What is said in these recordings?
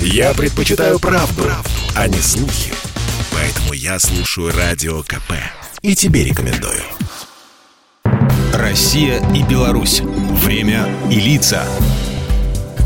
Я предпочитаю правду, правду, а не слухи. Поэтому я слушаю Радио КП. И тебе рекомендую. Россия и Беларусь. Время и лица.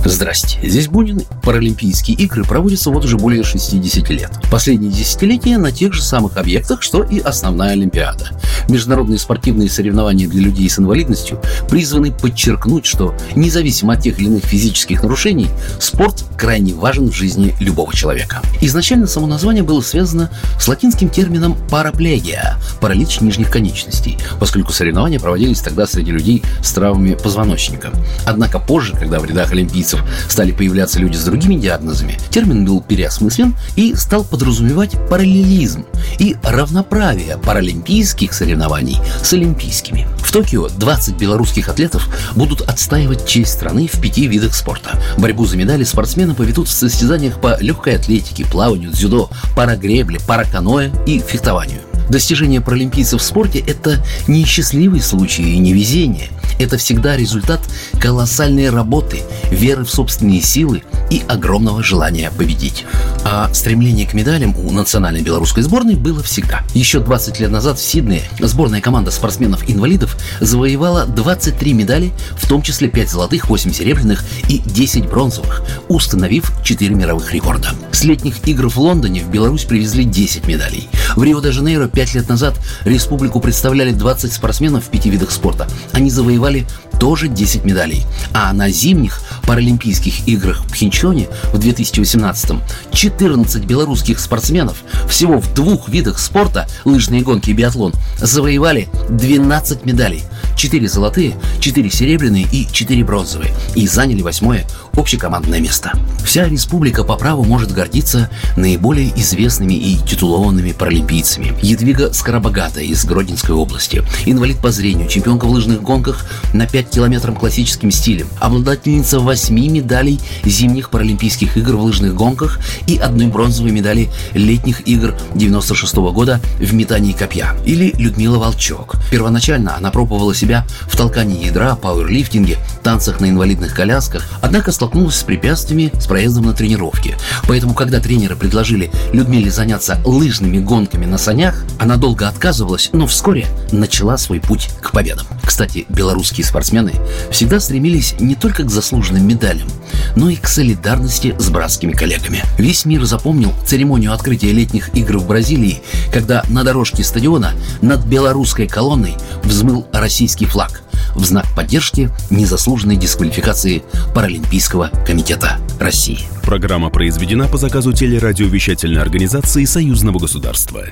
Здрасте, здесь Бунин. Паралимпийские игры проводятся вот уже более 60 лет. Последние десятилетия на тех же самых объектах, что и основная Олимпиада. Международные спортивные соревнования для людей с инвалидностью призваны подчеркнуть, что независимо от тех или иных физических нарушений, спорт крайне важен в жизни любого человека. Изначально само название было связано с латинским термином параплегия – паралич нижних конечностей, поскольку соревнования проводились тогда среди людей с травмами позвоночника. Однако позже, когда в рядах олимпийцев олимпийцев стали появляться люди с другими диагнозами, термин был переосмыслен и стал подразумевать параллелизм и равноправие паралимпийских соревнований с олимпийскими. В Токио 20 белорусских атлетов будут отстаивать честь страны в пяти видах спорта. Борьбу за медали спортсмены поведут в состязаниях по легкой атлетике, плаванию, дзюдо, парагребле, параканоэ и фехтованию. Достижение паралимпийцев в спорте – это не счастливый случай и не везение. Это всегда результат колоссальной работы, веры в собственные силы и огромного желания победить. А стремление к медалям у национальной белорусской сборной было всегда. Еще 20 лет назад в Сиднее сборная команда спортсменов-инвалидов завоевала 23 медали, в том числе 5 золотых, 8 серебряных и 10 бронзовых, установив 4 мировых рекорда. С летних игр в Лондоне в Беларусь привезли 10 медалей. В Рио-де-Жанейро 5 лет назад республику представляли 20 спортсменов в пяти видах спорта. Они завоевали тоже 10 медалей. А на зимних Паралимпийских играх в Пхенчоне в 2018-м 14 белорусских спортсменов всего в двух видах спорта, лыжные гонки и биатлон, завоевали 12 медалей. 4 золотые, 4 серебряные и 4 бронзовые. И заняли восьмое общекомандное место. Вся республика по праву может гордиться наиболее известными и титулованными паралимпийцами. Едвига Скоробогата из Гродненской области, инвалид по зрению, чемпионка в лыжных гонках на 5 километров классическим стилем, обладательница 8 медалей зимних паралимпийских игр в лыжных гонках и одной бронзовой медали летних игр 96 -го года в метании копья. Или Людмила Волчок. Первоначально она пробовала себя в толкании ядра, пауэрлифтинге, танцах на инвалидных колясках, однако столкнулась с препятствиями с проездом на тренировки. Поэтому, когда тренеры предложили Людмиле заняться лыжными гонками на санях, она долго отказывалась, но вскоре начала свой путь к победам. Кстати, белорусские спортсмены всегда стремились не только к заслуженным медалям, но и к солидарности с братскими коллегами. Весь мир запомнил церемонию открытия летних игр в Бразилии, когда на дорожке стадиона над белорусской колонной взмыл российский флаг в знак поддержки незаслуженной дисквалификации Паралимпийского комитета России. Программа произведена по заказу телерадиовещательной организации Союзного государства.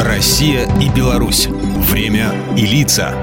Россия и Беларусь. Время и лица.